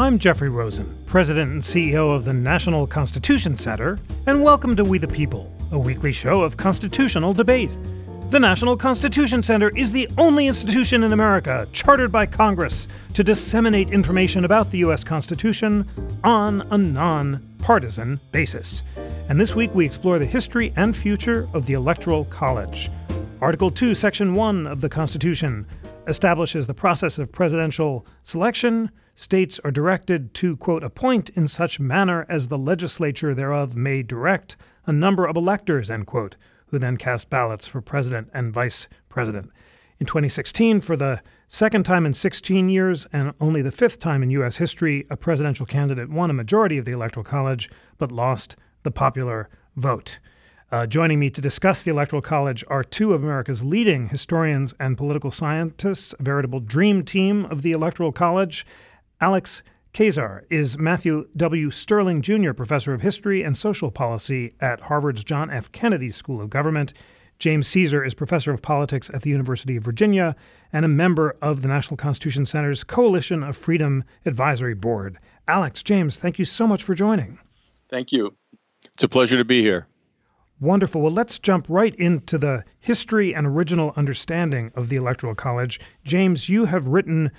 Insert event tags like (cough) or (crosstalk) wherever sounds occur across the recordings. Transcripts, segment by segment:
I'm Jeffrey Rosen, President and CEO of the National Constitution Center, and welcome to We the People, a weekly show of constitutional debate. The National Constitution Center is the only institution in America chartered by Congress to disseminate information about the U.S. Constitution on a non-partisan basis. And this week we explore the history and future of the Electoral College. Article 2, Section 1 of the Constitution establishes the process of presidential selection. States are directed to, quote, appoint in such manner as the legislature thereof may direct a number of electors, end quote, who then cast ballots for president and vice president. In 2016, for the second time in 16 years and only the fifth time in U.S. history, a presidential candidate won a majority of the Electoral College but lost the popular vote. Uh, joining me to discuss the Electoral College are two of America's leading historians and political scientists, a veritable dream team of the Electoral College. Alex Keyssar is Matthew W. Stirling Jr., professor of history and social policy at Harvard's John F. Kennedy School of Government. James Ceaser is professor of politics at the University of Virginia and a member of the National Constitution Center's Coalition of Freedom Advisory Board. Alex, James, thank you so much for joining. Thank you. It's a pleasure to be here. Wonderful. Well, let's jump right into the history and original understanding of the Electoral College. James, you have written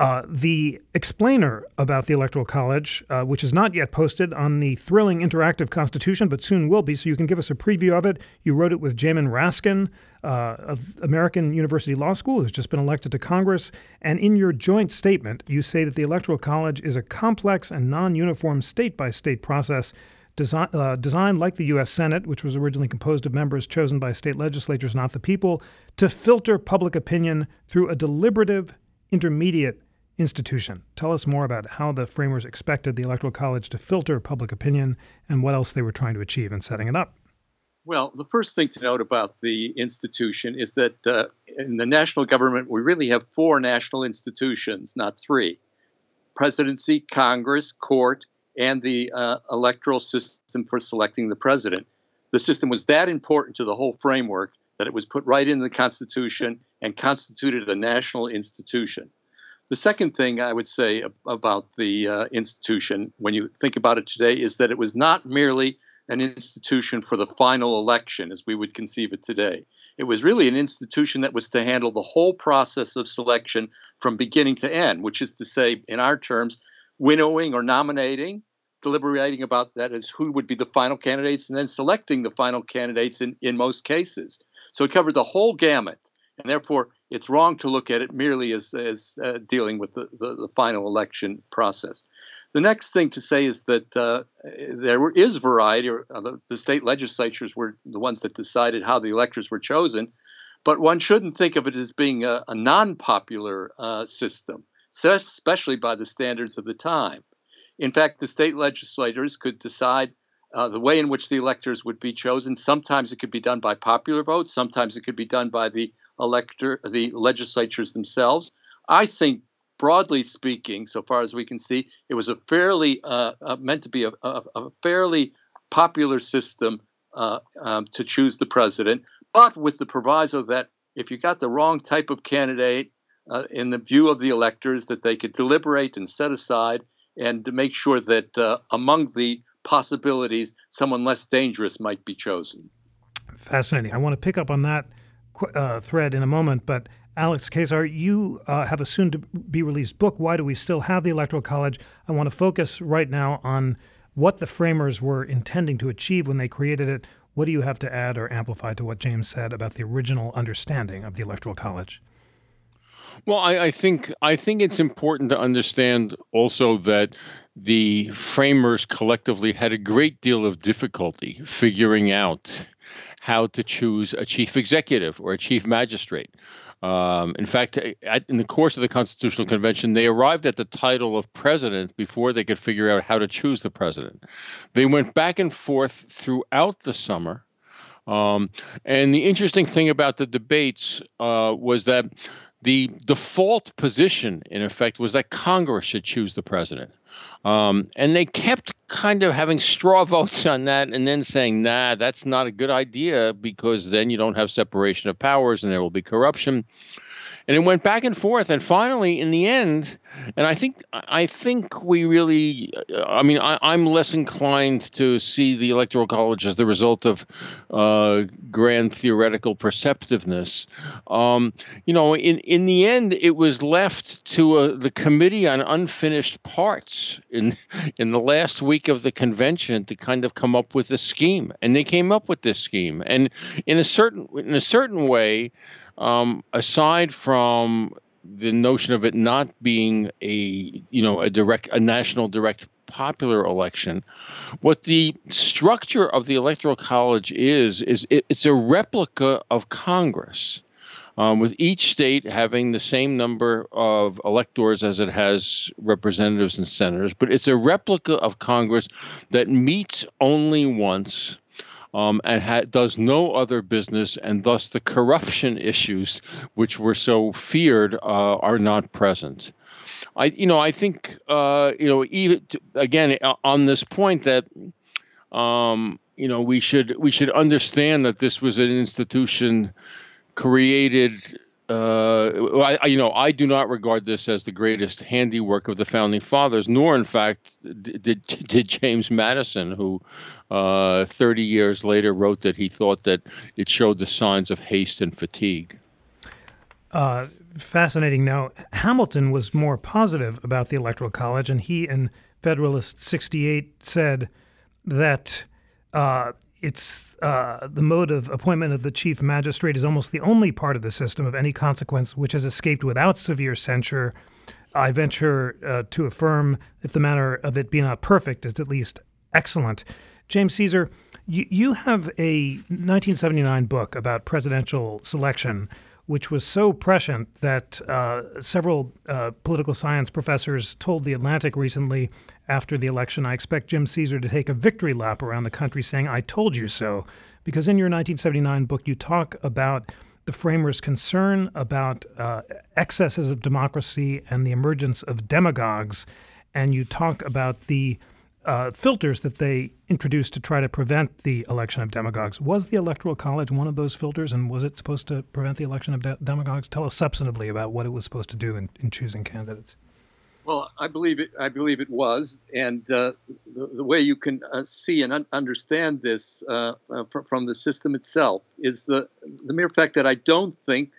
uh, the explainer about the Electoral College, uh, which is not yet posted on the thrilling interactive Constitution, but soon will be. So you can give us a preview of it. You wrote it with Jamin Raskin uh, of American University Law School, who's just been elected to Congress. And in your joint statement, you say that the Electoral College is a complex and non uniform state by state process design, uh, designed like the U.S. Senate, which was originally composed of members chosen by state legislatures, not the people, to filter public opinion through a deliberative intermediate institution. Tell us more about how the framers expected the Electoral College to filter public opinion and what else they were trying to achieve in setting it up. Well, the first thing to note about the institution is that uh, in the national government, we really have four national institutions, not three presidency, Congress, court, and the uh, electoral system for selecting the president. The system was that important to the whole framework that it was put right in the Constitution and constituted a national institution. The second thing I would say about the uh, institution, when you think about it today, is that it was not merely an institution for the final election as we would conceive it today. It was really an institution that was to handle the whole process of selection from beginning to end, which is to say, in our terms, winnowing or nominating, deliberating about that as who would be the final candidates, and then selecting the final candidates in, in most cases. So it covered the whole gamut, and therefore it's wrong to look at it merely as, as uh, dealing with the, the, the, final election process. The next thing to say is that uh, there is variety. Uh, the, the state legislatures were the ones that decided how the electors were chosen, but one shouldn't think of it as being a, a non popular uh, system especially by the standards of the time. In fact, the state legislators could decide uh, the way in which the electors would be chosen. Sometimes it could be done by popular vote. Sometimes it could be done by the elector, the legislatures themselves. I think, broadly speaking, so far as we can see, it was a fairly uh, uh, meant to be a, a, a fairly popular system uh, um, to choose the president, but with the proviso that if you got the wrong type of candidate uh, in the view of the electors that they could deliberate and set aside and to make sure that uh, among the possibilities, someone less dangerous might be chosen. Fascinating. I want to pick up on that uh, thread in a moment, but Alex Keyssar, you uh, have a soon to be released book, Why Do We Still Have the Electoral College? I want to focus right now on what the framers were intending to achieve when they created it. What do you have to add or amplify to what James said about the original understanding of the Electoral College? Well, I, I think I think it's important to understand also that the framers collectively had a great deal of difficulty figuring out how to choose a chief executive or a chief magistrate. Um, in fact, at, in the course of the Constitutional Convention, they arrived at the title of president before they could figure out how to choose the president. They went back and forth throughout the summer. Um, and the interesting thing about the debates uh, was that the default position, in effect, was that Congress should choose the president. Um, and they kept kind of having straw (laughs) votes on that and then saying, nah, that's not a good idea because then you don't have separation of powers and there will be corruption. And it went back and forth, and finally, in the end, and I think I think we really, uh, I mean, I, am less inclined to see the electoral college as the result of uh, grand theoretical perceptiveness. Um, you know, in in the end, it was left to uh, the committee on unfinished parts in in the last week of the convention to kind of come up with a scheme, and they came up with this scheme, and in a certain in a certain way. Um, aside from the notion of it not being a you know a direct a national direct popular election what the structure of the electoral college is is it, it's a replica of congress um, with each state having the same number of electors as it has representatives and senators but it's a replica of congress that meets only once um, and ha- does no other business, and thus the corruption issues, which were so feared, uh, are not present. I, you know, I think, uh, you know, even again on this point that, um, you know, we should we should understand that this was an institution created uh, I, you know, I do not regard this as the greatest handiwork of the founding fathers, nor, in fact, did (laughs) did James Madison, who uh, 30 years later wrote that he thought that it showed the signs of haste and fatigue. Uh, fascinating. Now, Hamilton was more positive about the Electoral College, and he in Federalist 68 said that uh, it's uh, the mode of appointment of the chief magistrate is almost the only part of the system of any consequence which has escaped without severe censure. I venture uh, to affirm, if the manner of it be not perfect, it's at least excellent. James Ceaser, you, you have a 1979 book about presidential selection, which was so prescient that uh, several uh, political science professors told The Atlantic recently after the election, I expect Jim Ceaser to take a victory lap around the country saying, I told you so. Because in your 1979 book, you talk about the framers' concern about uh, excesses of democracy and the emergence of demagogues. And you talk about the uh, filters that they introduced to try to prevent the election of demagogues. Was the Electoral College one of those filters, and was it supposed to prevent the election of de- demagogues? Tell us substantively about what it was supposed to do in, in choosing candidates. Well, I believe it. I believe it was, and uh, the, the, way you can uh, see and un- understand this uh, uh from the system itself is the the mere fact that I don't think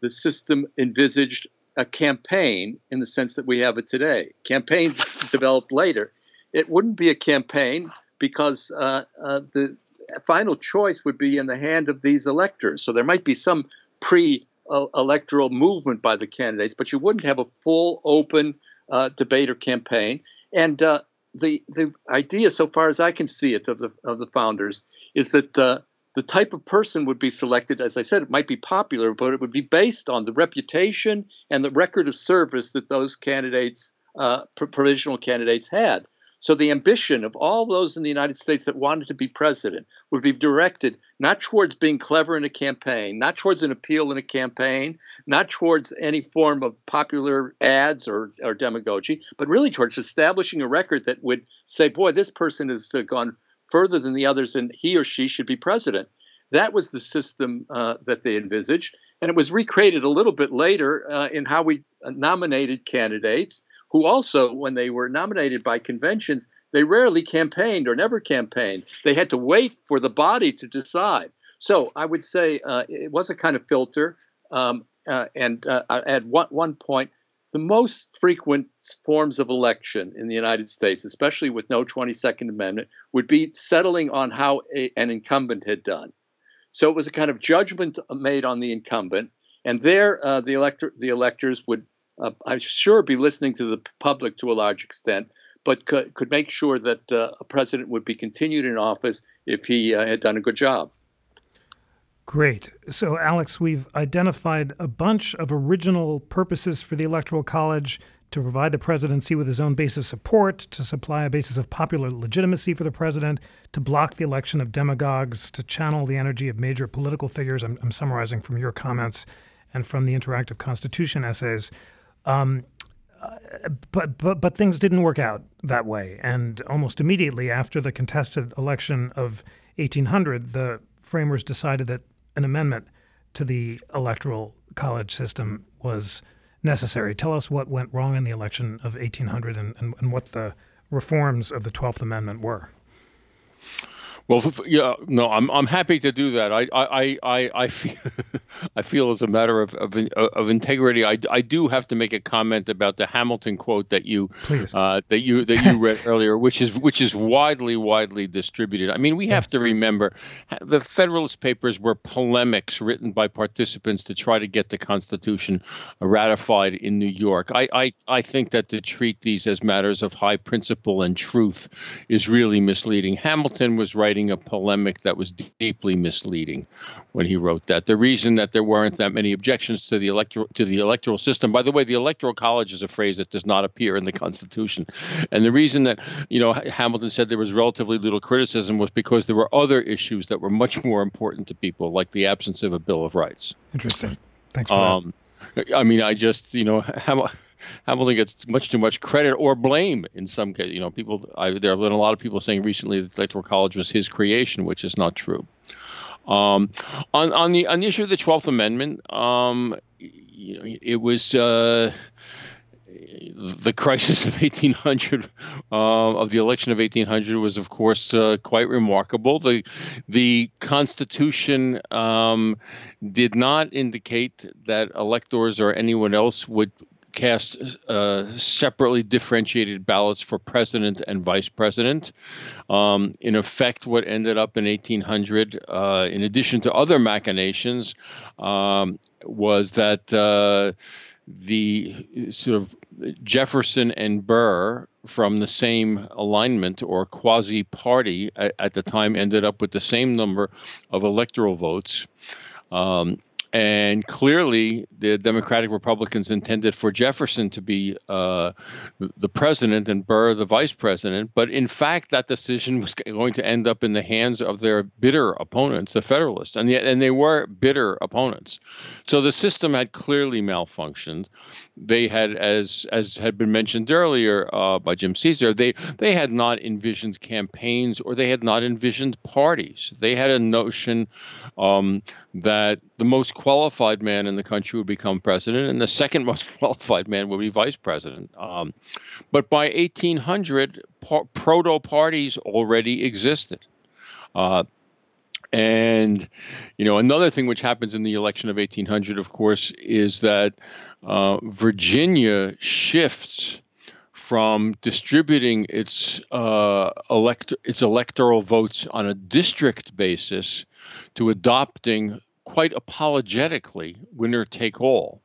the system envisaged a campaign in the sense that we have it today. Campaigns developed later. It wouldn't be a campaign because uh, uh, the final choice would be in the hand of these electors. So there might be some pre-electoral movement by the candidates, but you wouldn't have a full, open uh, debate or campaign. And uh, the the idea, so far as I can see it, of the of the founders, is that uh, the type of person would be selected. As I said, it might be popular, but it would be based on the reputation and the record of service that those candidates, uh, provisional candidates, had. So the ambition of all those in the United States that wanted to be president would be directed not towards being clever in a campaign, not towards an appeal in a campaign, not towards any form of popular ads or, or demagogy, but really towards establishing a record that would say, boy, this person has uh, gone further than the others and he or she should be president. That was the system uh, that they envisaged. And it was recreated a little bit later uh, in how we nominated candidates who also, when they were nominated by conventions, they rarely campaigned or never campaigned. They had to wait for the body to decide. So I would say uh, it was a kind of filter. Um, uh, and uh, at one, one point, the most frequent forms of election in the United States, especially with no 22nd Amendment, would be settling on how a, an incumbent had done. So it was a kind of judgment made on the incumbent, and there uh, the elector the electors would uh, I'm sure be listening to the public to a large extent, but could, could make sure that uh, a president would be continued in office if he uh, had done a good job. Great. So, Alex, we've identified a bunch of original purposes for the Electoral College to provide the presidency with his own base of support, to supply a basis of popular legitimacy for the president, to block the election of demagogues, to channel the energy of major political figures. I'm, I'm summarizing from your comments and from the Interactive Constitution essays. Um, but but but things didn't work out that way, and almost immediately after the contested election of 1800, the framers decided that an amendment to the electoral college system was necessary. Tell us what went wrong in the election of 1800 and, and, and what the reforms of the 12th Amendment were. Well, yeah, no, I'm I'm happy to do that. I I I I (laughs) feel I feel as a matter of of, of integrity, I, I do have to make a comment about the Hamilton quote that you uh, that you that you read (laughs) earlier, which is which is widely widely distributed. I mean, we have to remember the Federalist Papers were polemics written by participants to try to get the Constitution ratified in New York. I I I think that to treat these as matters of high principle and truth is really misleading. Hamilton was right a polemic that was deeply misleading when he wrote that. The reason that there weren't that many objections to the electoral to the electoral system, by the way, the electoral college is a phrase that does not appear in the Constitution, and the reason that you know Hamilton said there was relatively little criticism was because there were other issues that were much more important to people, like the absence of a Bill of Rights. Interesting. Thanks for um, that. I mean, I just you know how Hamilton gets much too much credit or blame in some cases. You know, people. I, there have been a lot of people saying recently that the Electoral College was his creation, which is not true. Um, on on the on the issue of the Twelfth Amendment, um, you know, it was. Uh, the crisis of 1800 uh, of the election of 1800 was of course uh, quite remarkable the the constitution um, did not indicate that electors or anyone else would cast uh, separately differentiated ballots for president and vice president. Um, in effect, what ended up in 1800, uh, in addition to other machinations, um, was that uh, the sort of Jefferson and Burr from the same alignment or quasi party at, at, the time ended up with the same number of electoral votes. Um, and clearly, the Democratic Republicans intended for Jefferson to be uh, the president and Burr the vice president. But in fact, that decision was going to end up in the hands of their bitter opponents, the Federalists, and yet, and they were bitter opponents. So the system had clearly malfunctioned. They had, as as had been mentioned earlier uh, by Jim Ceaser, they they had not envisioned campaigns or they had not envisioned parties. They had a notion um, that the most qualified man in the country would become president, and the second (laughs) most qualified man would be vice president. Um, but by 1800, par- proto parties already existed. Uh, and you know another thing which happens in the election of 1800, of course, is that uh, Virginia shifts from distributing its uh, elect its electoral votes on a district basis to adopting quite apologetically winner take all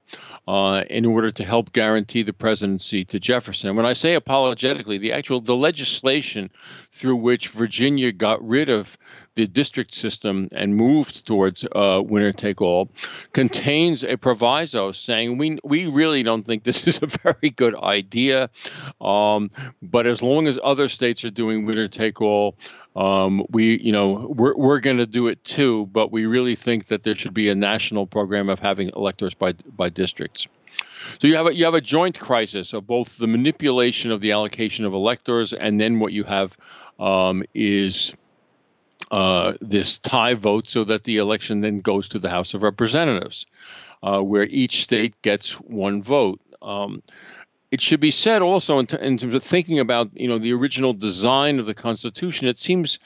uh, in order to help guarantee the presidency to Jefferson. And when I say apologetically, the actual the legislation through which Virginia got rid of the district system and moved towards uh, winner take all contains a proviso saying we we really don't think this (laughs) is a very good idea, um, but as long as other states are doing winner take all, um, we, you know, we're, we're going to do it too, but we really think that there should be a national program of having electors by by districts. So you have a, you have a joint crisis of both the manipulation of the allocation of electors, and then what you have um, is uh, this tie vote, so that the election then goes to the House of Representatives, uh, where each state gets one vote. Um, it should be said also in, t- in, terms of thinking about you know the original design of the Constitution. It seems,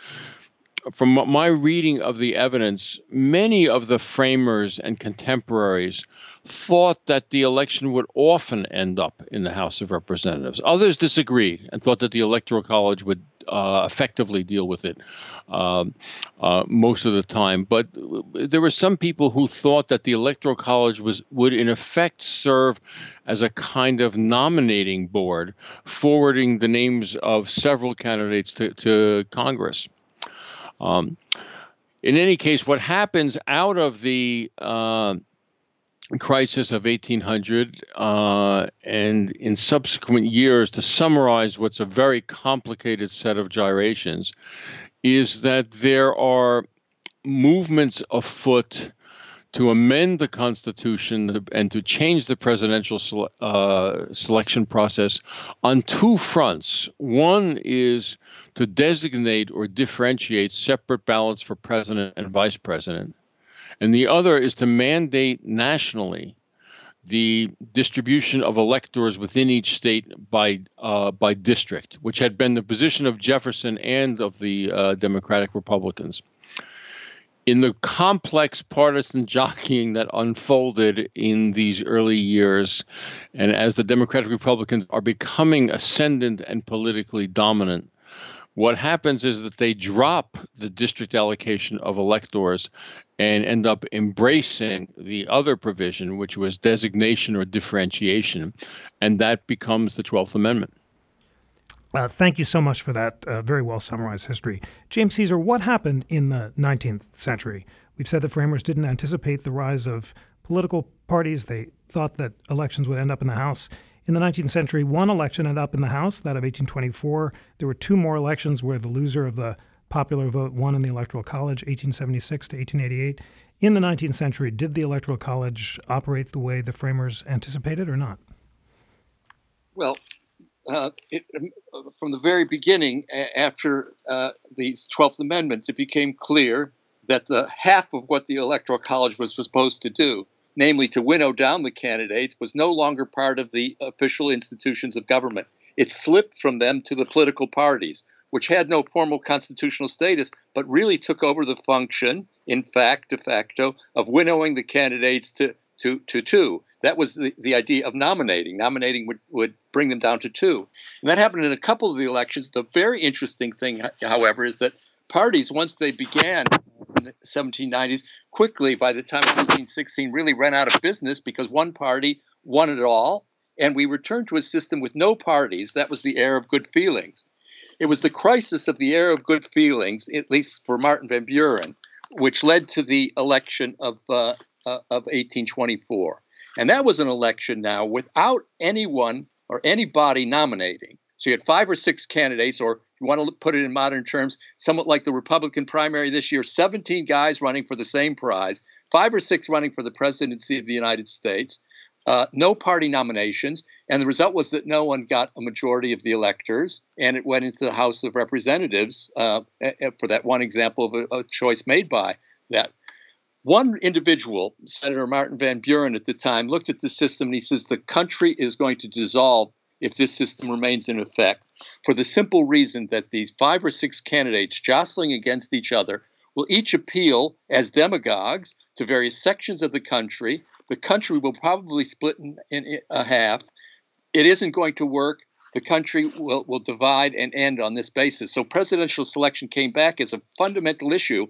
from my reading of the evidence, many of the framers and contemporaries thought that the election would often end up in the House of Representatives. Others disagreed and thought that the Electoral College would uh, effectively deal with it um, uh, most of the time. But there were some people who thought that the Electoral College was would in effect serve as a kind of nominating board, forwarding the names of several candidates to, to Congress. Um, in any case, what happens out of the uh, crisis of 1800 uh, and in subsequent years, to summarize what's a very complicated set of gyrations, is that there are movements afoot to amend the Constitution and to change the presidential sele- uh, selection process on two fronts. One is to designate or differentiate separate ballots for president and vice president. And the other is to mandate nationally the distribution of electors within each state by uh, by district, which had been the position of Jefferson and of the uh, Democratic Republicans. In the complex partisan (laughs) jockeying that unfolded in these early years, and as the Democratic Republicans are becoming ascendant and politically dominant, what happens is that they drop the district allocation of electors and end up embracing the other provision, which was designation or differentiation, and that becomes the 12th Amendment. Uh, thank you so much for that uh, very well summarized history. James Ceaser, what happened in the 19th century? We've said the framers didn't anticipate the rise of political parties. They thought that elections would end up in the House. In the 19th century, one election ended up in the House, that of 1824. There were two more elections where the loser of the popular vote won in the Electoral College, 1876 to 1888. In the 19th century, did the Electoral College operate the way the framers anticipated or not? Well, uh, it, um, from the very beginning, after uh, the 12th Amendment, it became clear that the half of what the Electoral College was supposed to do, namely to winnow down the candidates, was no longer part of the official institutions of government. It slipped from them to the political parties, which had no formal constitutional status, but really took over the function, in fact, de facto, of winnowing the candidates to, to, to two. That was the, the idea of nominating. Nominating would, would bring them down to two. And that happened in a couple of the elections. The very interesting thing, however, is that parties, once they began in the 1790s, quickly, by the time of 1916, really ran out of business because one party won it all. And we returned to a system with no parties. That was the era of good feelings. It was the crisis of the era of good feelings, at least for Martin Van Buren, which led to the election of, uh, uh, of 1824. And that was an election now without anyone or anybody nominating. So you had five or six candidates, or want to put it in modern terms, somewhat like the Republican primary this year 17 guys running for the same prize, five or six running for the presidency of the United States, uh, no party nominations. And the result was that no one got a majority of the electors, and it went into the House of Representatives uh, for that one example of a, a, choice made by that. One individual, Senator Martin Van Buren at the time, looked at the system and he says the country is going to dissolve if this system remains in effect for the simple reason that these five or six candidates jostling against each other will each appeal as demagogues to various sections of the country. The country will probably split in, in a half it isn't going to work. The country will, will divide and end on this basis. So presidential selection came back as a fundamental issue.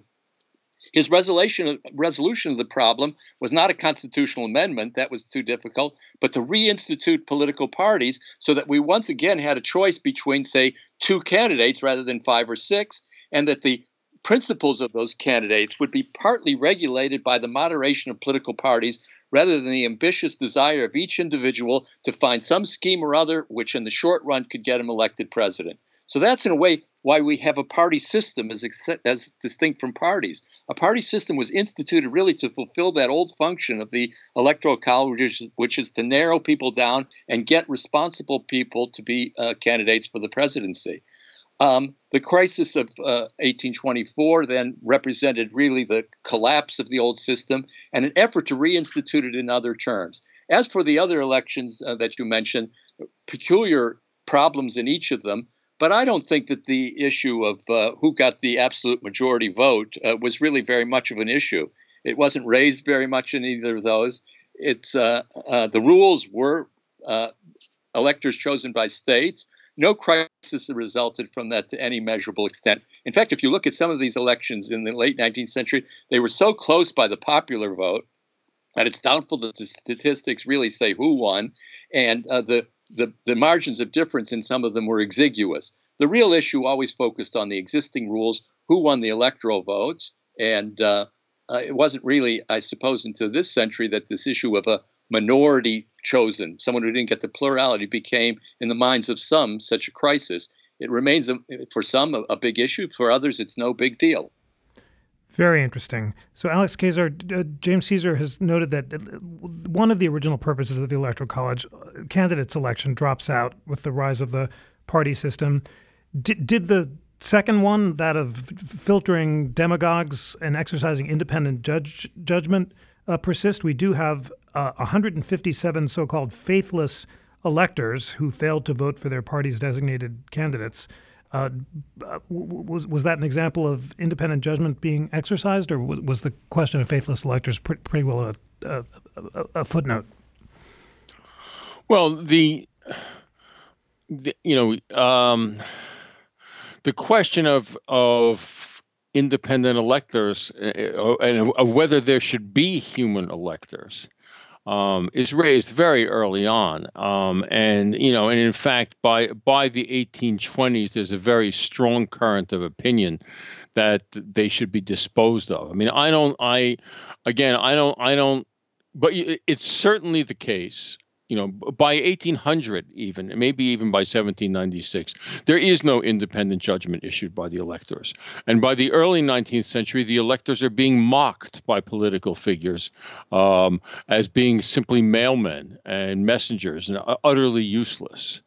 His resolution, resolution of the problem was not a constitutional amendment, that was too difficult, but to reinstitute political parties so that we once again had a choice between, say, two candidates rather than five or six, and that the principles of those candidates would be partly regulated by the moderation of political parties rather than the ambitious desire of each individual to find some scheme or other which in the short run could get him elected president. So that's in a way why we have a party system as, as distinct from parties. A party system was instituted really to fulfill that old function of the electoral college, which is, which is to narrow people down and get responsible people to be uh, candidates for the presidency. Um, the crisis of uh, 1824 then represented really the collapse of the old system and an effort to reinstitute it in other terms. As for the other elections uh, that you mentioned, peculiar problems in each of them, but I don't think that the issue of uh, who got the absolute majority vote uh, was really very much of an issue. It wasn't raised very much in either of those. It's uh, uh, the rules were electors chosen by states no crisis resulted from that to any measurable extent. In fact, if you look at some of these elections in the late 19th century, they were so close by the popular vote that it's doubtful that the statistics really say who won, and uh, the, the, the margins of difference in some of them were exiguous. The real issue always focused on the existing rules, who won the electoral votes, and uh, uh, it wasn't really, I suppose, until this century that this issue of a minority chosen, someone who didn't get the plurality, became, in the minds of some, such a crisis. It remains, a, for some, a, a, big issue. For others, it's no big deal. Very interesting. So, Alex Keyssar, uh, James Ceaser has noted that uh, one of the original purposes of the Electoral College, uh, candidate selection, drops out with the rise of the party system. D- did the second one, that of filtering demagogues and exercising independent judge judgment, uh, persist. We do have uh, 157 so called faithless electors who failed to vote for their party's designated candidates. Uh, was was that an example of independent judgment being exercised, or was the question of faithless electors pretty well a, a, a footnote? Well, the, the you know um, the question of of independent electors uh, and of whether there should be human electors um, is raised very early on, um, and you know, and in fact, by by the 1820s, there's a very strong current of opinion that they should be disposed of. I mean, I don't, I, again, I don't, I don't, but it's certainly the case you know, by 1800, even maybe even by 1796, there is no independent judgment issued by the electors. And by the early 19th century, the electors are being mocked by political figures um, as being simply mailmen and messengers and utterly useless.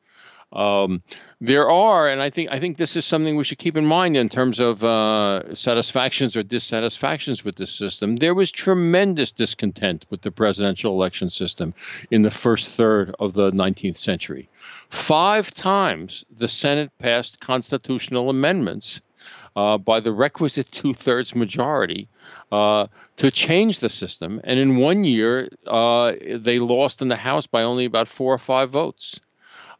Um, there are, and I think I think this is something we should keep in mind in terms of uh, satisfactions or dissatisfactions with this system. There was tremendous discontent with the presidential election system in the first third of the 19th century. Five times the Senate passed constitutional amendments uh, by the requisite two-thirds majority uh, to change the system, and in one year uh, they lost in the House by only about four or five votes.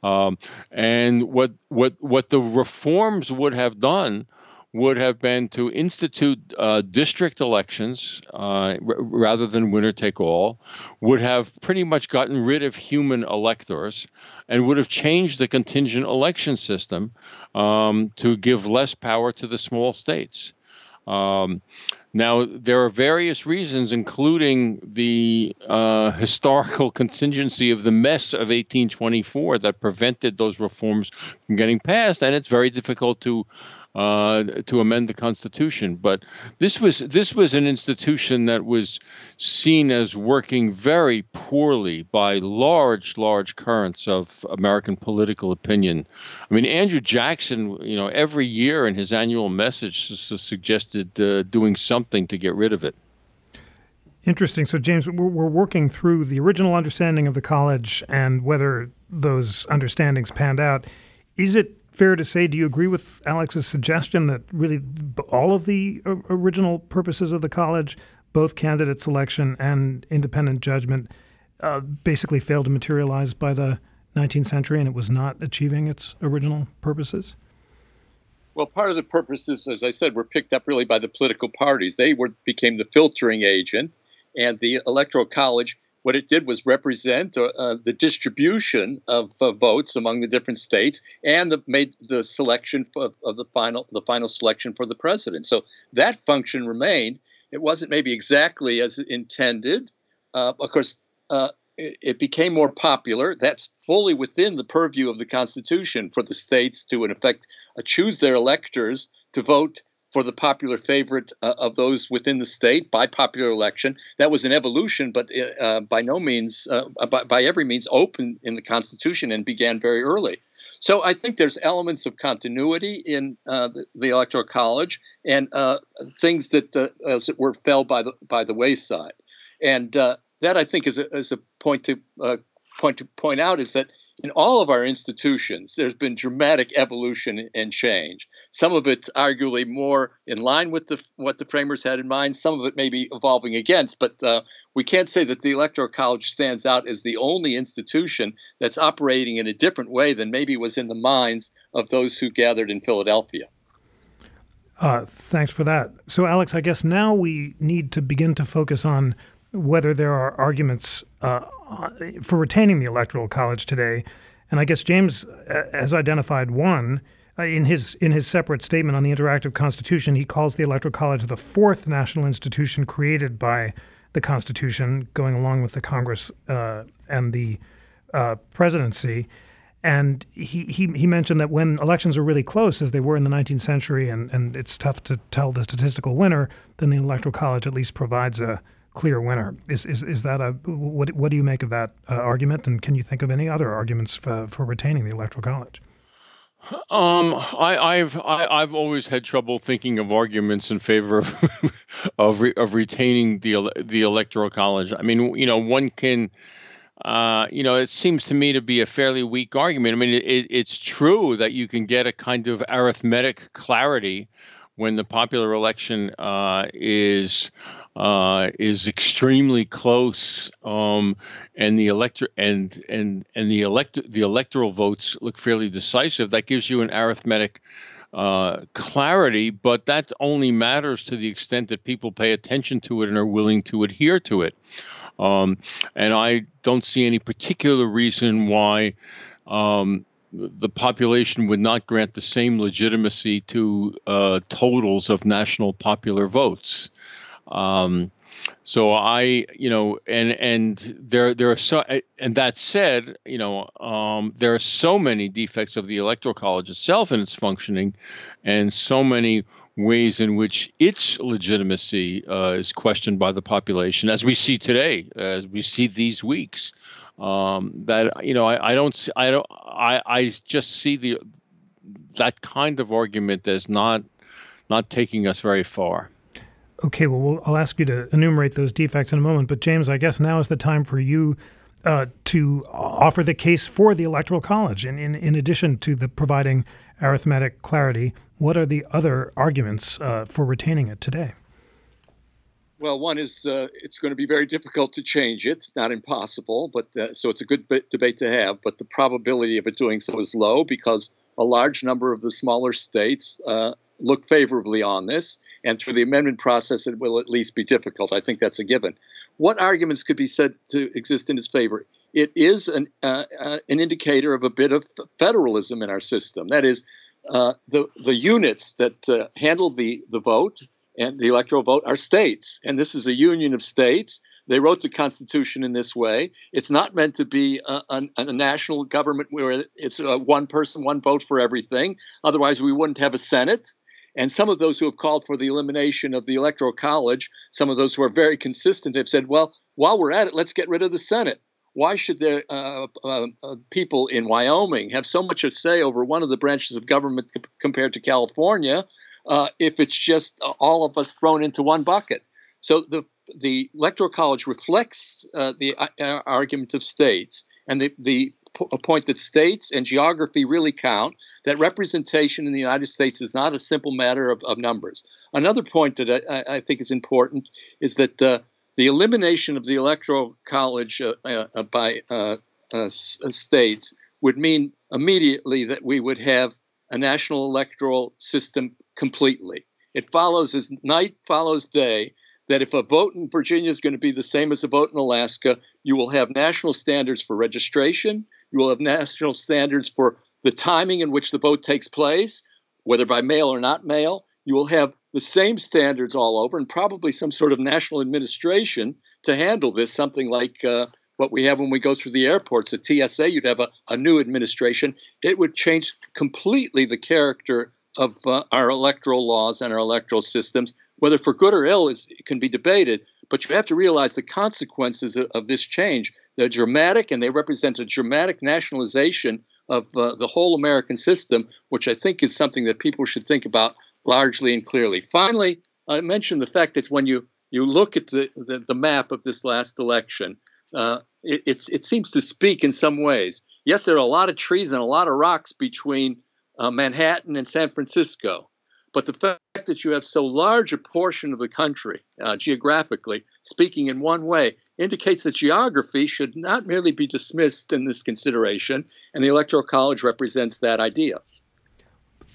Um, and what what what the reforms would have done would have been to institute uh, district elections uh, r- rather than winner take all, would have pretty much gotten rid of human electors, and would have changed the contingent election system um, to give less power to the small states. Um, now, there are various reasons, including the uh, historical (laughs) contingency of the mess of 1824 that prevented those reforms from getting passed, and it's very difficult to uh, to amend the Constitution. But this was this was an institution that was seen as working very poorly by large, large currents of American political opinion. I mean, Andrew Jackson, you know, every year in his annual message suggested uh, doing something to get rid of it. Interesting. So, James, we're, we're working through the original understanding of the college and whether those understandings panned out. Is it fair to say, do you agree with Alex's suggestion that really all of the original purposes of the college, both candidate selection and independent judgment, uh, basically failed to materialize by the 19th century and it was not achieving its original purposes? Well, part of the purposes, as I said, were picked up really by the political parties. They were became the filtering agent, and the electoral college what it did was represent uh, uh, the distribution of uh, votes among the different states and the, made the selection of, of, the final the final selection for the president. So that function remained. It wasn't maybe exactly as intended. Uh, of course, uh, it, it, became more popular. That's fully within the purview of the Constitution for the states to, in effect, uh, choose their electors to vote for the popular favorite uh, of those within the state by popular election. That was an evolution, but uh, uh by no means, uh, by, by, every means, open in the Constitution and began very early. So I think there's elements of continuity in uh, the, the, Electoral College and uh, things that, as it were, fell by the by the wayside. And that I think is a, is a point to point to point out is that in all of our institutions, there's been dramatic evolution and change. Some of it's arguably more in line with the, what the framers had in mind. Some of it may be evolving against, but uh, we can't say that the Electoral College stands out as the only institution that's operating in a different way than maybe was in the minds of those who gathered in Philadelphia. Uh, thanks for that. So, Alex, I guess now we need to begin to focus on whether there are arguments uh, for retaining the Electoral College today. And I guess James uh, has identified one. Uh, in his in his separate statement on the interactive constitution, he calls the Electoral College the fourth national institution created by the Constitution, going along with the Congress uh, and the uh, presidency. And he, he, he mentioned that when elections are really close, as they were in the 19th century, and, and it's tough to tell the statistical winner, then the Electoral College at least provides a, clear winner. Is is, is that a what? What do you make of that uh, argument? And can you think of any other arguments for, for retaining the electoral college? Um, I, I've I, I've always had trouble thinking of arguments in favor of (laughs) of, re, of retaining the the electoral college. I mean, you know, one can, uh, you know, it seems to me to be a fairly weak argument. I mean, it, it's true that you can get a kind of arithmetic clarity when the popular election uh, is uh, is extremely close, um, and the elector and and and the elect the electoral votes look fairly decisive. That gives you an arithmetic uh, clarity, but that only matters to the extent that people pay attention to it and are willing to adhere to it. Um, and I don't see any particular reason why um, the population would not grant the same legitimacy to uh, totals of national popular votes. Um, so I, you know, and and there there are so, and that said, you know, um, there are so many defects of the electoral college itself and its functioning, and so many ways in which its legitimacy uh, is questioned by the population, as we see today, as we see these weeks. Um, that you know, I, I don't, I don't, I, I just see the that kind of argument as not not taking us very far. Okay, well, we'll, I'll ask you to enumerate those defects in a moment. But James, I guess now is the time for you uh, to offer the case for the Electoral College. And in, in addition to the providing arithmetic clarity, what are the other arguments uh, for retaining it today? Well, one is uh, it's going to be very difficult to change it. Not impossible, but uh, so it's a good debate to have. But the probability of it doing so is low because a large number of the smaller states uh, look favorably on this, and through the amendment process, it will at least be difficult. I think that's a given. What arguments could be said to exist in its favor? It is an uh, uh, an indicator of a bit of federalism in our system. That is, uh, the the units that uh, handle the the vote and the electoral vote are states, and this is a union of states. They wrote the Constitution in this way. It's not meant to be a, a, a national government where it's one person, one vote for everything. Otherwise, we wouldn't have a Senate. And some of those who have called for the elimination of the Electoral College, some of those who are very consistent, have said, well, while we're at it, let's get rid of the Senate. Why should the uh, uh, uh, people in Wyoming have so much a say over one of the branches of government c- compared to California uh, if it's just all of us thrown into one bucket? So the the Electoral College reflects uh, the uh, argument of states, and the, the a point that states and geography really count, that representation in the United States is not a simple matter of, of numbers. Another point that I, I, think is important is that uh, the elimination of the electoral college uh, uh, by uh, uh, states would mean immediately that we would have a national electoral system completely. It follows as night follows day that if a vote in Virginia is going to be the same as a vote in Alaska, you will have national standards for registration, you will have national standards for the timing in which the vote takes place, whether by mail or not mail. You will have the same standards all over and probably some sort of national administration to handle this, something like uh, what we have when we go through the airports at TSA. You'd have a, a new administration. It would change completely the character of uh, our electoral laws and our electoral systems. Whether for good or ill is, can be debated, but you have to realize the consequences of, of this change. They're dramatic and they represent a dramatic nationalization of uh, the whole American system, which I think is something that people should think about largely and clearly. Finally, I mentioned the fact that when you, you look at the, the, the map of this last election, uh, it, it seems to speak in some ways. Yes, there are a lot of trees and a lot of rocks between uh, Manhattan and San Francisco. But the fact that you have so large a portion of the country, uh, geographically speaking, in one way, indicates that geography should not merely be dismissed in this consideration, and the Electoral College represents that idea.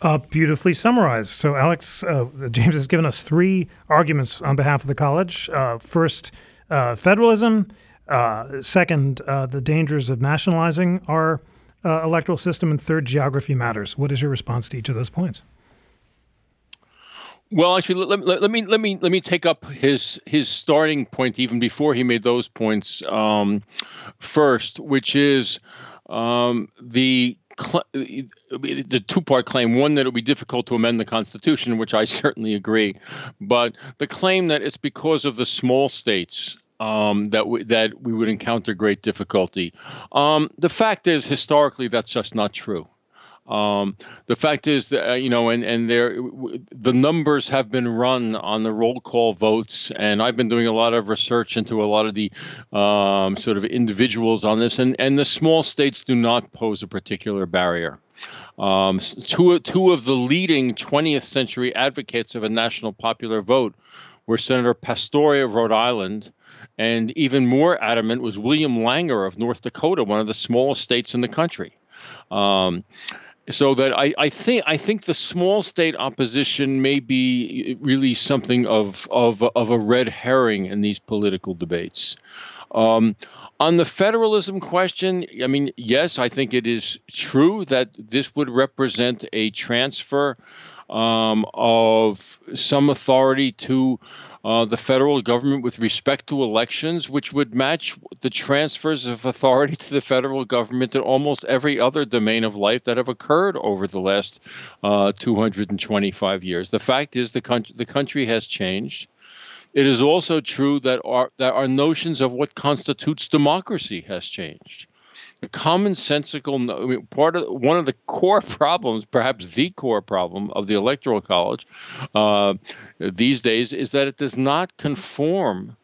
Uh, beautifully summarized. So, Alex, uh, James has given us three arguments on behalf of the college. Uh, first, uh, federalism. Uh, second, the dangers of nationalizing our electoral system. And third, geography matters. What is your response to each of those points? Well, actually, let, let, let, me let me let me take up his his starting point even before he made those points um, first, which is um, the cl- the two part claim. One that it would be difficult to amend the Constitution, which I (laughs) certainly agree, but the claim that it's because of the small states um, that we, that we would encounter great difficulty. Um, the fact is, historically, that's just not true. Um, the fact is that uh, you know, and and there, the numbers have been run on the roll call votes, and I've been doing a lot of research into a lot of the um, sort of individuals on this, and and the small states do not pose a particular barrier. Um, two two of the leading 20th century advocates of a national popular vote were Senator Pastore of Rhode Island. And even more adamant was William Langer of North Dakota, one of the smallest states in the country. Um, so that I, I think I think the small state opposition may be really something of of of a red herring in these political debates. Um, on the federalism question, I mean, yes, I think it is true that this would represent a transfer um, of some authority to uh, the federal government with respect to elections, which would match the transfers of authority to the federal government in almost every other domain of life that have occurred over the last uh, 225 years. The fact is, the country the country has changed. It is also true that our that our notions of what constitutes democracy has changed commonsensical I mean, part of one of the core (laughs) problems, perhaps the core problem of the electoral college uh, these days, is that it does not conform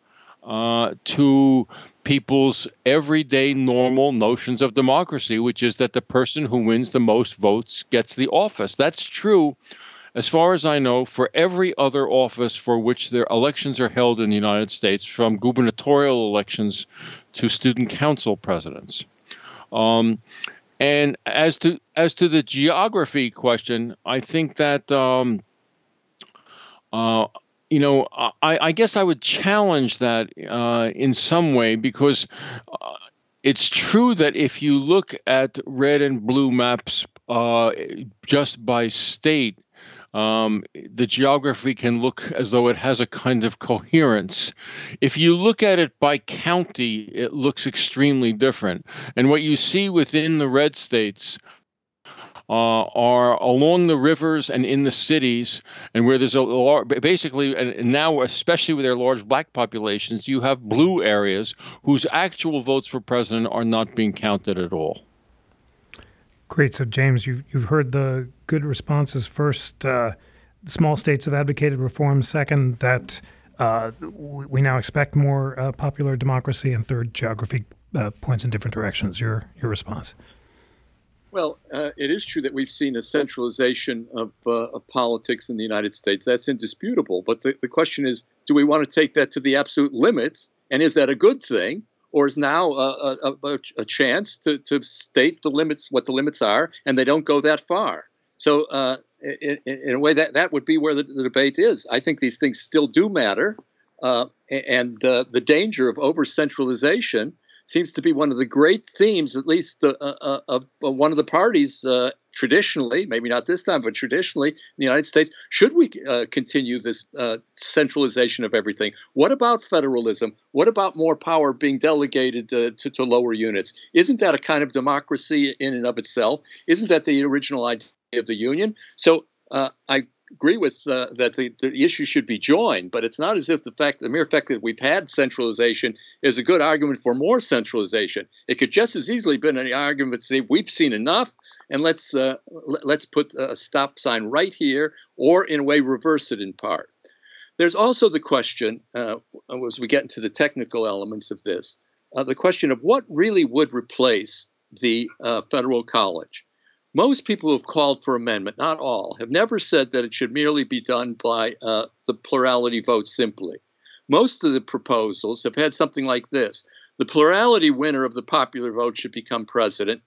uh, to people's everyday normal notions of democracy, which is that the person who wins the most votes gets the office. That's true. As far as I know, for every other office for which their elections are held in the United States, from gubernatorial elections to student council presidents. Um, and as to as to the geography question, I think that um, uh, you know I, I guess I would challenge that uh, in some way because uh, it's true that if you look at red and blue maps uh, just by state, um, the geography can look as though it has a kind of coherence. If you look at it by county, it looks extremely different. And what you see within the red states uh, are along the rivers and in the cities, and where there's a large, basically, and now especially with their large black populations, you have blue areas whose actual votes for president are not being counted at all. Great. So, James, you've, you've heard the good responses. First, uh, small states have advocated reform. Second, that uh, we now expect more uh, popular democracy. And third, geography uh, points in different directions. Your, your response. Well, uh, it is true that we've seen a centralization of, uh, of, politics in the United States. That's indisputable. But the, the question is do we want to take that to the absolute limits? And is that a good thing? Or is now a, a, a, chance to, to state the limits, what the limits are, and they don't go that far. So, uh, in, in, a way, that, that would be where the, the, debate is. I think these things still do matter, uh, and uh, the danger of over centralization seems to be one of the great themes, at least uh, uh, of one of the parties uh, traditionally, maybe not this time, but traditionally in the United States. Should we uh, continue this uh, centralization of everything? What about federalism? What about more power being delegated to, to, lower units? Isn't that a kind of democracy in and of itself? Isn't that the original idea of the union? So uh, I agree with uh, that the, the issue should be joined, but it's not as if the fact, the mere fact that we've had centralization is a good argument for more centralization. It could just as easily been an argument to say we've seen enough, and let's uh, let's put a stop sign right here, or in a way reverse it in part. There's also the question, uh, as we get into the technical elements of this, uh, the question of what really would replace the uh, federal college. Most people who have called for amendment, not all, have never said that it should merely be done by uh, the plurality vote simply. Most of the proposals have had something like this the plurality winner of the popular vote should become president,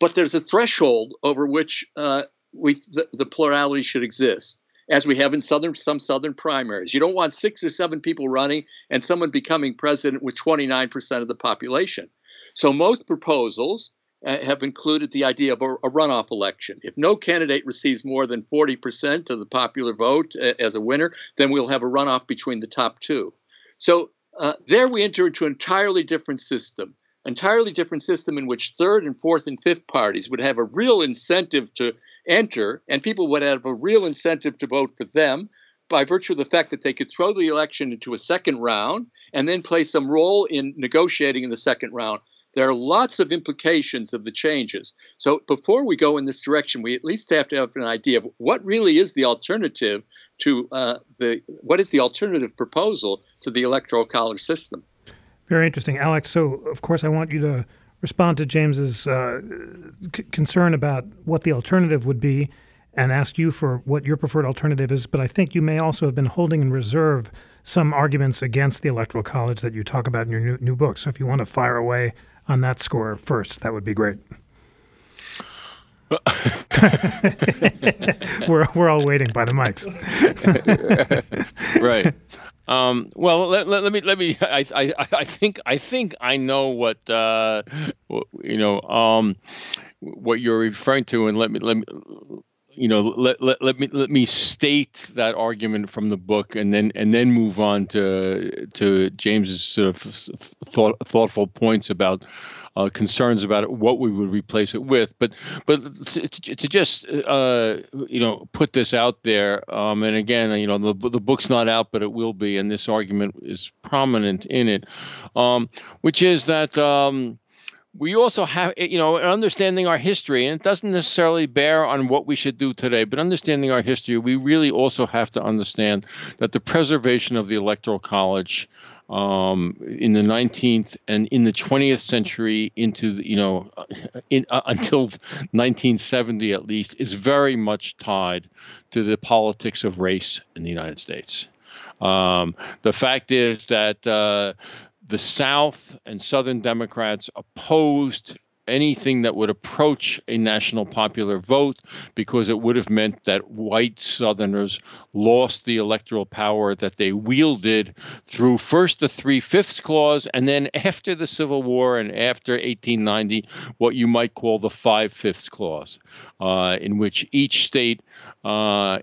but there's a threshold over which uh, we, the, the, plurality should exist, as we have in southern some southern primaries. You don't want six or seven people running and someone becoming president with 29% of the population. So most proposals have included the idea of a, a, runoff election. If no candidate receives more than 40% of the popular vote uh, as a winner, then we'll have a runoff between the top two. So uh, there we enter into an entirely different system, entirely different system in which third and fourth and fifth parties would have a real incentive to enter, and people would have a real incentive to vote for them by virtue of the fact that they could throw the election into a second round and then play some role in negotiating in the second round There are lots of implications of the changes. So before we go in this direction, we at least have to have an idea of what really is the alternative to uh, the what is the alternative proposal to the electoral college system. Very interesting, Alex. So of course I want you to respond to James's uh, c- concern about what the alternative would be and ask you for what your preferred alternative is. But I think you may also have been holding in reserve some arguments against the Electoral College that you talk about in your new, new book. So if you want to fire away on that score first, that would be great. (laughs) we're, we're all waiting by the mics. (laughs) right. Um, well, let, let, let, me let me. I, I I think I think I know what uh, you know. Um, what you're referring to, and let me let me you know let, let, let me let me state that argument from the book and then and then move on to to James's sort of thought, thoughtful points about uh, concerns about it, what we would replace it with. But but to, to just uh, you know put this out there, um, and again, you know the the book's not out, but it will be, and this argument is prominent in it, um, which is that. Um, we also have, you know, understanding our history, and it doesn't necessarily bear on what we should do today, but understanding our history, we really also have to understand that the preservation of the Electoral College um, in the 19th and in the 20th century into the, you know (laughs) in, uh, until 1970 at least is very much tied to the politics of race in the United States. Um, the fact is that uh, the South and Southern Democrats opposed anything that would approach a national popular vote because it would have meant that white Southerners lost the electoral power that they wielded through first the Three Fifths Clause and then after the Civil War and after 1890, what you might call the Five Fifths Clause, uh, in which each state uh,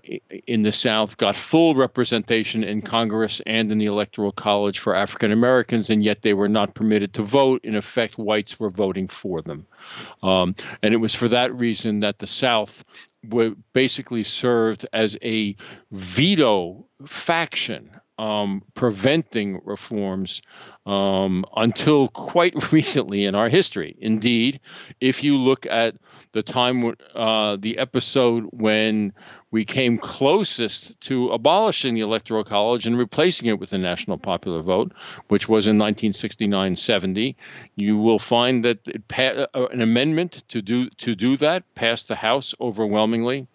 in the South got full representation in Congress and in the Electoral College for African Americans, and yet they were not permitted to vote. In effect, whites were voting for them. Um, and it was for that reason that the South basically served as a veto faction um, preventing reforms um, until quite (laughs) recently in our history. Indeed, if you look at the time, uh, the episode when we came closest to abolishing the Electoral College and replacing it with a national popular vote, which was in 1969 70. You will find that pa- uh, an amendment to do, to do that passed the House overwhelmingly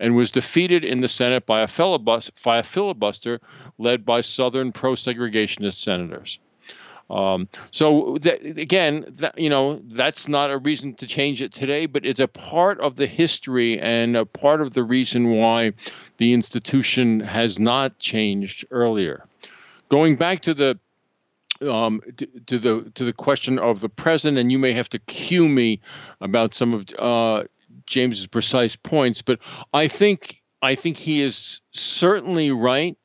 and was defeated in the Senate by a, by a filibuster led by Southern pro segregationist senators. Um, so that, again, that, you know, that's not a reason to change it today, but it's a part of the history and a part of the reason why the institution has not changed earlier. Going back to the um, to, to, the to the question of the present, and you may have to cue me about some of uh, James's precise points, but I think I think he is certainly right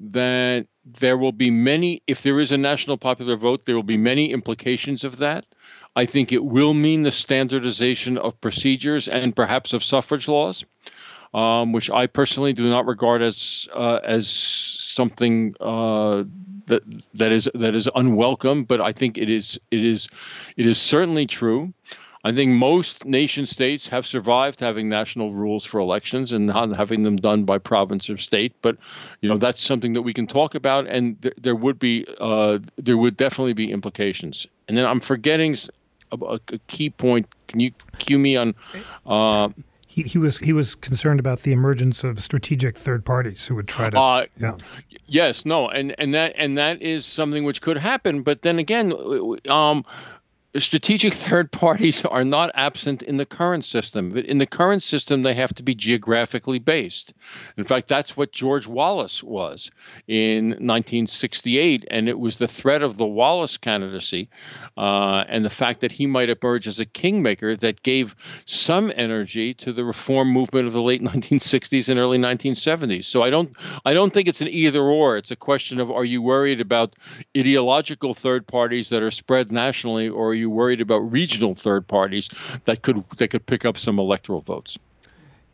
that there will be many, if there is a national popular vote, there will be many implications of that. I think it will mean the standardization of procedures and perhaps of suffrage laws, um, which I personally do not regard as uh, as something uh, that that is that is unwelcome. But I think it is it is it is certainly true. I think most nation states have survived having national rules for elections and not having them done by province or state. But you know that's something that we can talk about, and th- there would be uh, there would definitely be implications. And then I'm forgetting a, a key point. Can you cue me on? Uh, he, he was he was concerned about the emergence of strategic third parties who would try to. Uh, yeah. Yes. No. And and that and that is something which could happen. But then again, um, strategic third (laughs) parties are not absent in the current system. But in the current system, they have to be geographically based. In fact, that's what George Wallace was in 1968. And it was the threat of the Wallace candidacy uh, and the fact that he might emerge as a kingmaker that gave some energy to the reform movement of the late (laughs) 1960s and early 1970s. So I don't, I don't think it's an either or. It's a question of are you worried about ideological third parties that are spread nationally or you you worried about regional third parties that could that could pick up some electoral votes?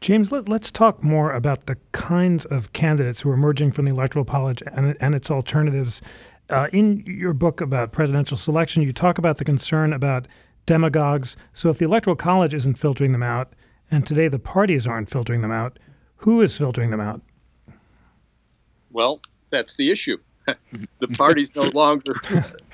James, let, us talk more about the kinds of candidates who are emerging from the Electoral College and, and its alternatives Uh, in your book about presidential selection, you talk about the concern about demagogues. So if the Electoral College isn't filtering them out, and today the parties aren't filtering them out, who is filtering them out? Well, that's the issue. (laughs) the parties no longer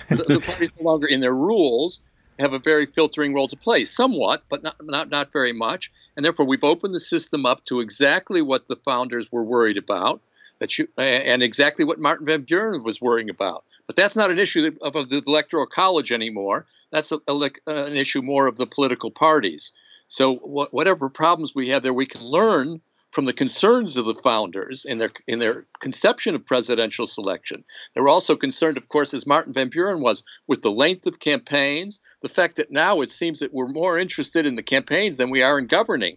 the parties no longer in their rules have a very filtering role to play, somewhat, but not, not, not very much. And therefore, we've opened the system up to exactly what the founders were worried about, that you, and exactly what Martin Van Buren was worrying about. But that's not an issue of, of the electoral college anymore. That's a, a, uh, an issue more of the political parties. So wh- whatever problems we have there, we can learn from the concerns of the founders in their in their conception of presidential selection. They were also concerned, of course, as Martin Van Buren was, with the length of campaigns, the fact that now it seems that we're more interested in the campaigns than we are in governing.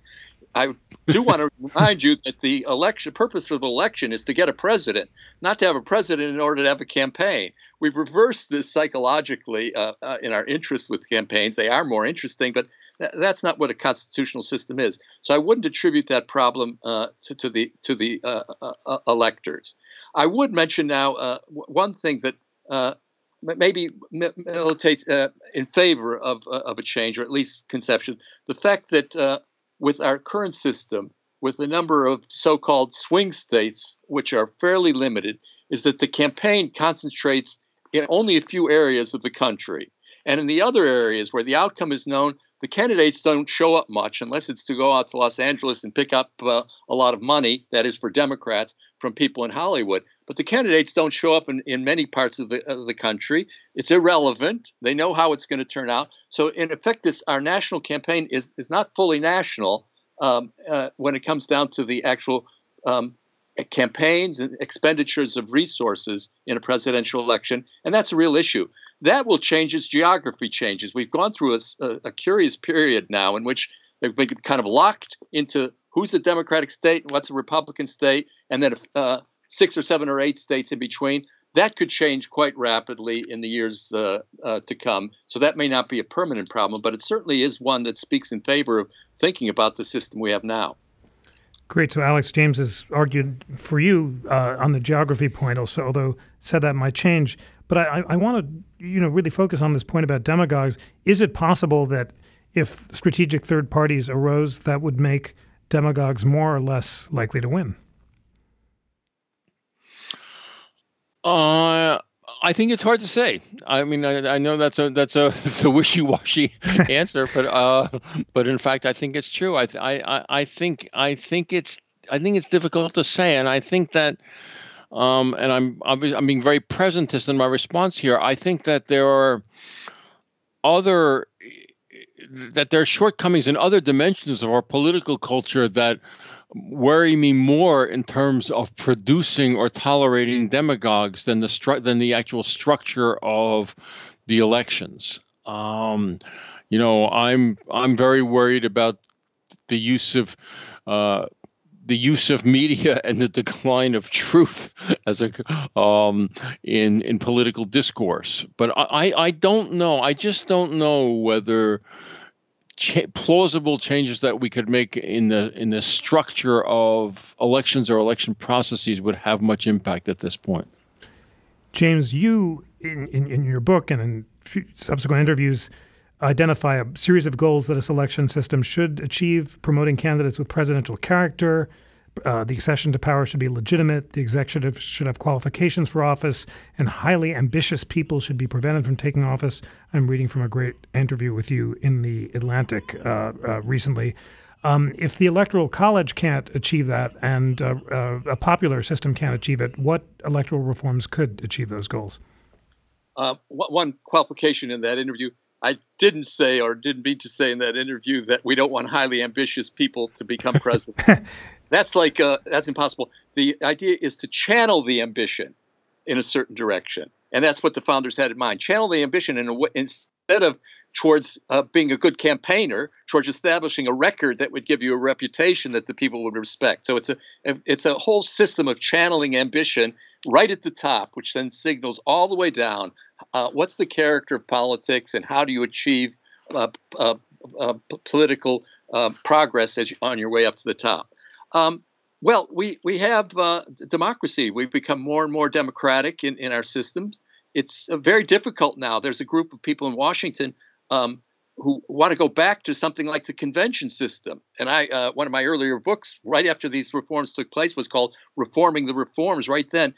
I do want to (laughs) remind you that the election purpose of the election is to get a president, not to have a president in order to have a campaign. We've reversed this psychologically uh, uh, in our interest with campaigns. They are more interesting, but th- that's not what a constitutional system is. So I wouldn't attribute that problem uh, to, to, the to the uh, uh, uh, electors. I would mention now one thing that maybe militates uh, in favor of, uh, of a change, or at least conception. The fact that uh, with our current system, with the number of so called swing states, which are fairly limited, is that the campaign concentrates in only a few areas of the country. And in the other areas where the outcome is known, the candidates don't show up much unless it's to go out to Los Angeles and pick up uh, a lot of money, that is for Democrats, from people in Hollywood. But the candidates don't show up in, in many parts of the, of the country. It's irrelevant. They know how it's going to turn out. So, in effect, this, our national campaign is, is not fully national um, uh, when it comes down to the actual um, campaigns and expenditures of resources in a presidential election. And that's a real issue. That will change as geography changes. We've gone through a, a curious period now in which they've been kind of locked into who's a Democratic state and what's a Republican state, and then uh, six or seven or eight states in between. That could change quite rapidly in the years uh, uh, to come. So that may not be a permanent problem, but it certainly is one that speaks in favor of thinking about the system we have now. Great. So Alex James has argued for you uh, on the geography point, also, although said that might change. But I, I want to, you know, really focus on this point about demagogues. Is it possible that if strategic third parties arose, that would make demagogues more or less likely to win? Uh, I think it's hard to say. I mean, I, I know that's a that's a (laughs) it's a wishy-washy (laughs) answer, but uh, but in fact, I think it's true. I, I I think I think it's I think it's difficult to say, and I think that, um, and I'm I'm being very presentist in my response here. I think that there are other that there are shortcomings in other dimensions of our political culture that worry me more in terms of producing or tolerating demagogues than the stru- than the actual structure of the elections. Um, you know, I'm I'm very worried about the use of uh, the use of media (laughs) and the decline of truth (laughs) as a um, in in political discourse. But I I don't know. I just don't know whether plausible changes that we could make in the in the structure of elections or election processes would have much impact at this point. James, you in, in, in your book and in subsequent interviews identify a series of goals that a selection system should achieve, promoting candidates with presidential character, uh, the accession to power should be legitimate. The executive should have qualifications for office, and highly ambitious people should be prevented from taking office. I'm reading from a great interview with you in the Atlantic uh, uh, recently. Um, if the Electoral College can't achieve that and uh, uh, a popular system can't achieve it, what electoral reforms could achieve those goals? Uh, one qualification in that interview I didn't say or didn't mean to say in that interview that we don't want highly ambitious people to become president. (laughs) that's like uh, that's impossible. The idea is to channel the ambition in a certain direction, and that's what the founders had in mind. Channel the ambition in instead of towards uh, being a good campaigner, towards establishing a record that would give you a reputation that the people would respect. So it's a it's a whole system of channeling ambition right at the top, which then signals all the way down uh, what's the character of politics and how do you achieve uh, uh, uh political uh, progress as you, on your way up to the top. Um, well, we we have uh, democracy. We've become more and more democratic in, in our systems it's very difficult now. There's a group of people in Washington um, who want to go back to something like the convention system. And I, uh, one of my earlier books, right after these reforms took place, was called "Reforming the Reforms." Right then,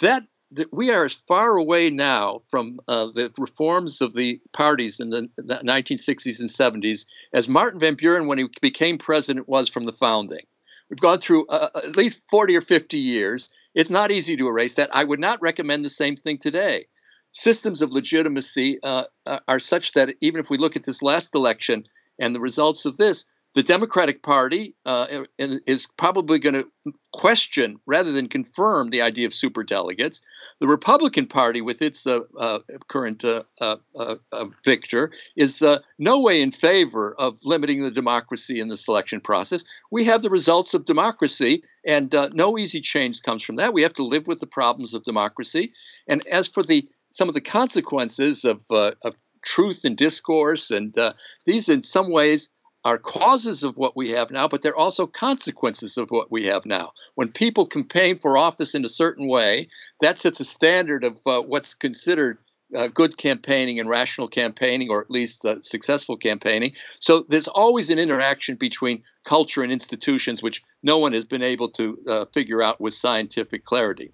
that, that we are as far away now from uh, the reforms of the parties in the, the 1960s and 70s as Martin Van Buren, when he became president, was from the founding. We've gone through uh, uh at least 40 or 50 years. It's not easy to erase that. I would not recommend the same thing today systems of legitimacy uh, uh, are such that even if we look at this last election and the results of this, the Democratic Party uh, is probably going to question rather than confirm the idea of superdelegates. The Republican Party, with its uh, uh, current uh, uh, uh victor, is no way in favor of limiting the democracy in the selection process. We have the results of democracy, and no easy change comes from that. We have to live with the problems of democracy. And as for the some of the consequences of, of truth and discourse. And these, in some ways, are causes of what we have now, but they're also consequences of what we have now. When people campaign for office in a certain way, that sets a standard of uh, what's considered uh, good campaigning and rational campaigning, or at least uh, successful campaigning. So there's always an interaction between culture and institutions, which no one has been able to uh, figure out with scientific clarity.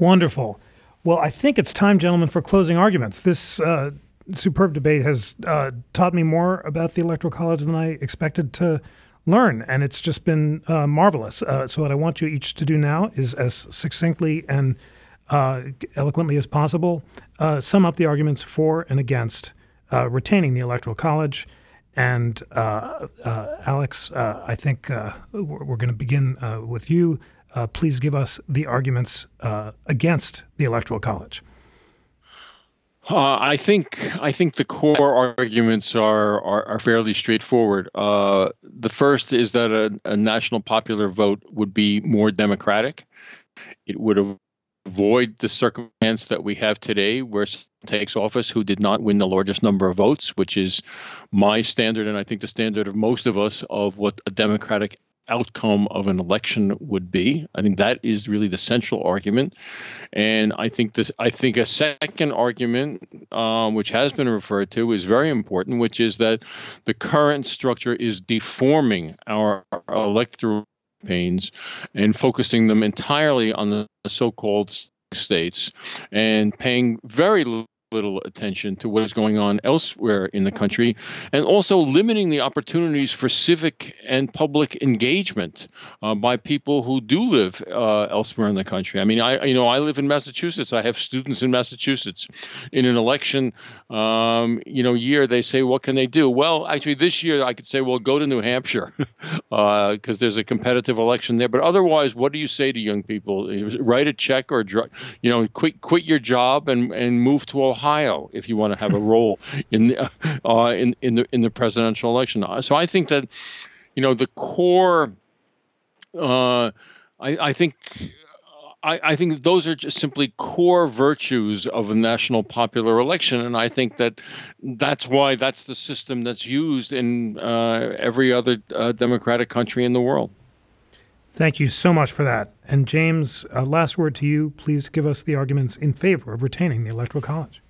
Wonderful. Well, I think it's time, gentlemen, for closing arguments. This uh, superb debate has uh, taught me more about the Electoral College than I expected to learn, and it's just been uh, marvelous. Uh, so, what I want you each to do now is, as succinctly and uh, eloquently as possible, uh, sum up the arguments for and against retaining the Electoral College. And Alex, I think we're, going to begin with you uh, please give us the arguments uh, against the Electoral College. Uh, I think I think the core arguments are are, are fairly straightforward. Uh, the first is that a, a, national popular vote would be more democratic. It would avoid the circumstance that we have today, where someone takes office who did not win the largest number of votes, which is my standard, and I think the standard of most of us of what a democratic outcome of an election would be. I think that is really the central argument, and I think this. I think a second argument, um, which has been referred to, is very important, which is that the current structure is deforming our electoral campaigns and focusing them entirely on the so-called states and paying very little attention to what is going on elsewhere in the country, and also limiting the opportunities for civic and public engagement uh, by people who do live uh, elsewhere in the country. I mean, I you know I live in Massachusetts. I have students in Massachusetts. In an election, um, you know, year they say, what can they do? Well, actually, this year I could say, well, go to New Hampshire because (laughs) uh, there's a competitive election there. But otherwise, what do you say to young people? Write a check or you know, quit quit your job and and move to Ohio if you want to have a (laughs) role in the uh, in in the in the presidential election. Uh, so I think that you know the core. Uh, I, I think I, I, think those are just simply core virtues of a national popular election, and I think that that's why that's the system that's used in uh, every other uh, democratic country in the world. Thank you so much for that. And James, uh, last word to you. Please give us the arguments in favor of retaining the Electoral College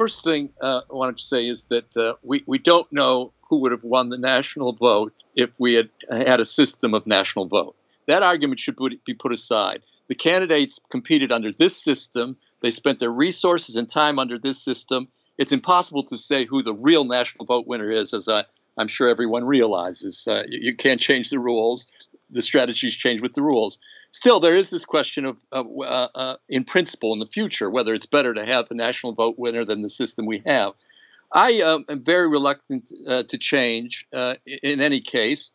first thing uh, I wanted to say is that uh, we, we don't know who would have won the national vote if we had had a system of national vote. That argument should be put aside. The candidates competed under this system. They spent their resources and time under this system. It's impossible to say who the real national vote winner is, as I, am sure everyone realizes. Uh, you, you, can't change the rules. The strategies change with the rules still, there is this question of, uh, uh, in principle, in the future, whether it's better to have a national vote winner than the system we have. I um, am very reluctant uh, to change, uh, in any case,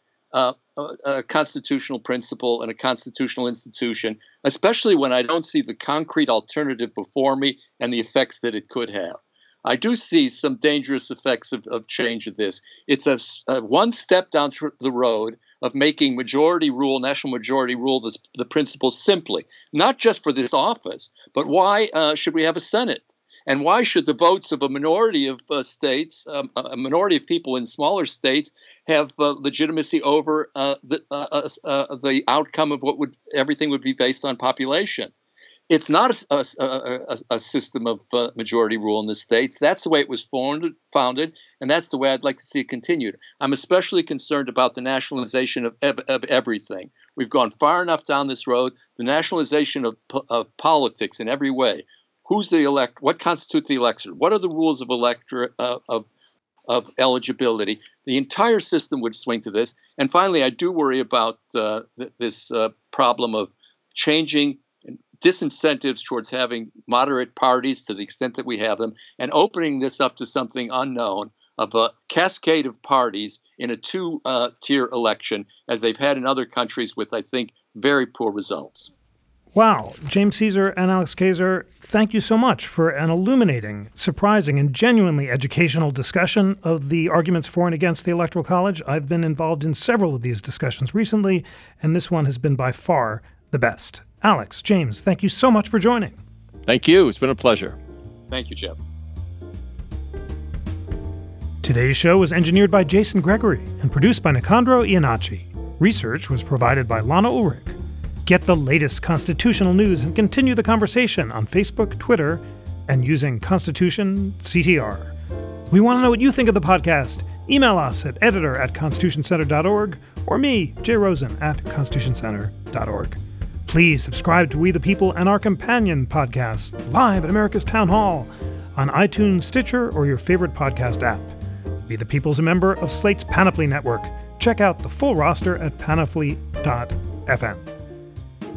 uh, a constitutional principle and a constitutional institution, especially when I don't see the concrete alternative before me and the effects that it could have. I do see some dangerous effects of, of change of this. It's a, a one step down the road of making majority rule, national majority rule, the, the principle simply, not just for this office, but why uh, should we have a Senate? And why should the votes of a minority of uh, states, um, a minority of people in smaller states, have uh, legitimacy over uh, the, uh, uh, the outcome of what would everything would be based on population? It's not a, a, a, system of uh, majority rule in the states. That's the way it was founded, founded, and that's the way I'd like to see it continued. I'm especially concerned about the nationalization of, of everything. We've gone far enough down this road. The nationalization of, of politics in every way. Who's the elect? What constitutes the election? What are the rules of electorate uh, of of eligibility? The entire system would swing to this. And finally, I do worry about uh, th- this uh, problem of changing disincentives towards having moderate parties to the extent that we have them and opening this up to something unknown of a cascade of parties in a two uh, tier election as they've had in other countries with, I think, very poor results. Wow. James Ceaser and Alex Keyssar, thank you so much for an illuminating, surprising, and genuinely educational discussion of the arguments for and against the Electoral College. I've been involved in several of these discussions recently, and this one has been by far the best. Alex, James, thank you so much for joining. Thank you. It's been a pleasure. Thank you, Jim. Today's show was engineered by Jason Gregory and produced by Nicandro Iannacci. Research was provided by Lana Ulrich. Get the latest constitutional news and continue the conversation on Facebook, Twitter, and using Constitution CTR. We want to know what you think of the podcast. Email us at editor at constitutioncenter.org or me, Jay Rosen, at constitutioncenter.org. Please subscribe to We the People and our companion podcast, live at America's Town Hall, on iTunes, Stitcher, or your favorite podcast app. We the People is a member of Slate's Panoply Network. Check out the full roster at panoply.fm.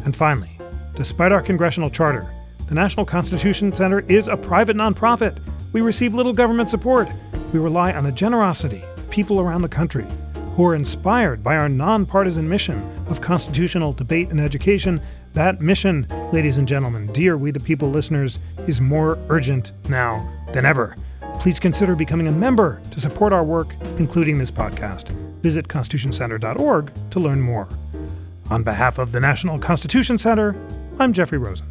And finally, despite our congressional charter, the National Constitution Center is a private nonprofit. We receive little government support. We rely on the generosity of people around the country who are inspired by our nonpartisan mission of constitutional debate and education. That mission, ladies and gentlemen, dear We the People listeners, is more urgent now than ever. Please consider becoming a member to support our work, including this podcast. Visit constitutioncenter.org to learn more. On behalf of the National Constitution Center, I'm Jeffrey Rosen.